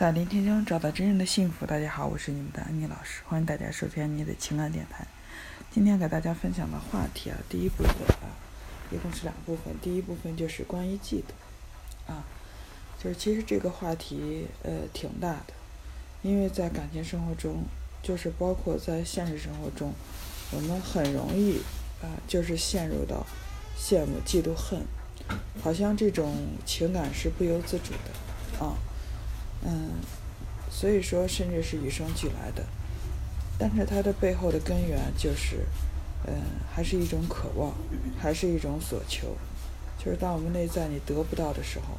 在聆听中找到真正的幸福。大家好，我是你们的安妮老师，欢迎大家收听安妮的情感电台。今天给大家分享的话题啊，第一部分啊，一共是两部分。第一部分就是关于嫉妒啊，就是其实这个话题呃挺大的，因为在感情生活中，就是包括在现实生活中，我们很容易啊，就是陷入到羡慕、嫉妒、恨，好像这种情感是不由自主的啊。嗯，所以说，甚至是与生俱来的，但是它的背后的根源就是，嗯，还是一种渴望，还是一种所求，就是当我们内在你得不到的时候，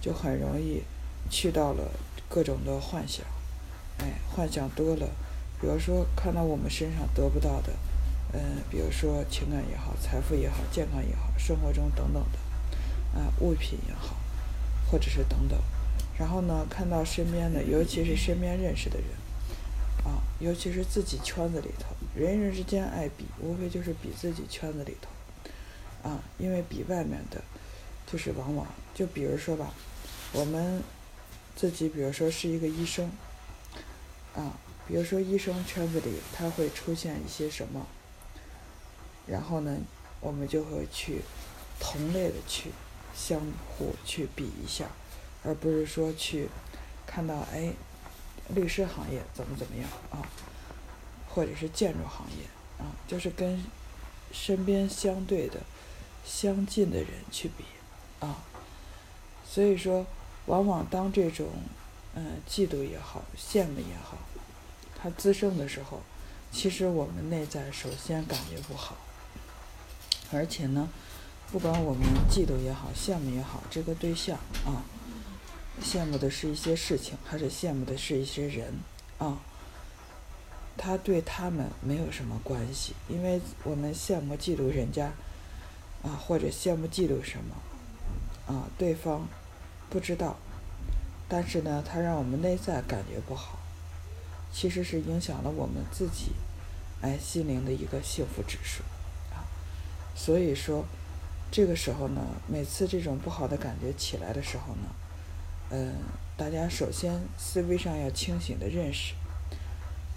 就很容易去到了各种的幻想，哎，幻想多了，比如说看到我们身上得不到的，嗯，比如说情感也好，财富也好，健康也好，生活中等等的，啊，物品也好，或者是等等。然后呢，看到身边的，尤其是身边认识的人，啊，尤其是自己圈子里头，人与人之间爱比，无非就是比自己圈子里头，啊，因为比外面的，就是往往就比如说吧，我们自己比如说是一个医生，啊，比如说医生圈子里他会出现一些什么，然后呢，我们就会去同类的去相互去比一下。而不是说去看到哎，律师行业怎么怎么样啊，或者是建筑行业啊，就是跟身边相对的、相近的人去比啊。所以说，往往当这种嗯嫉妒也好、羡慕也好，它滋生的时候，其实我们内在首先感觉不好，而且呢，不管我们嫉妒也好、羡慕也好，这个对象啊。羡慕的是一些事情，还是羡慕的是一些人啊？他对他们没有什么关系，因为我们羡慕、嫉妒人家啊，或者羡慕、嫉妒什么啊？对方不知道，但是呢，他让我们内在感觉不好，其实是影响了我们自己哎心灵的一个幸福指数啊。所以说，这个时候呢，每次这种不好的感觉起来的时候呢。嗯，大家首先思维上要清醒的认识，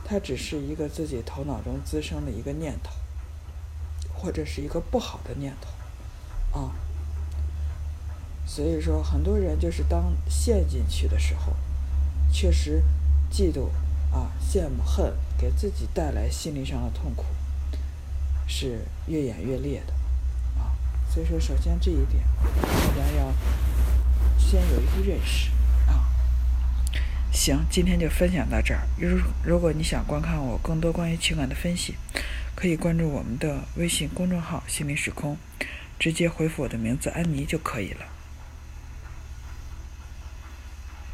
它只是一个自己头脑中滋生的一个念头，或者是一个不好的念头，啊，所以说很多人就是当陷进去的时候，确实嫉妒啊、羡慕、恨，给自己带来心理上的痛苦，是越演越烈的，啊，所以说首先这一点，大家。先有一个认识啊，行，今天就分享到这儿。如如果你想观看我更多关于情感的分析，可以关注我们的微信公众号“心灵时空”，直接回复我的名字“安妮”就可以了。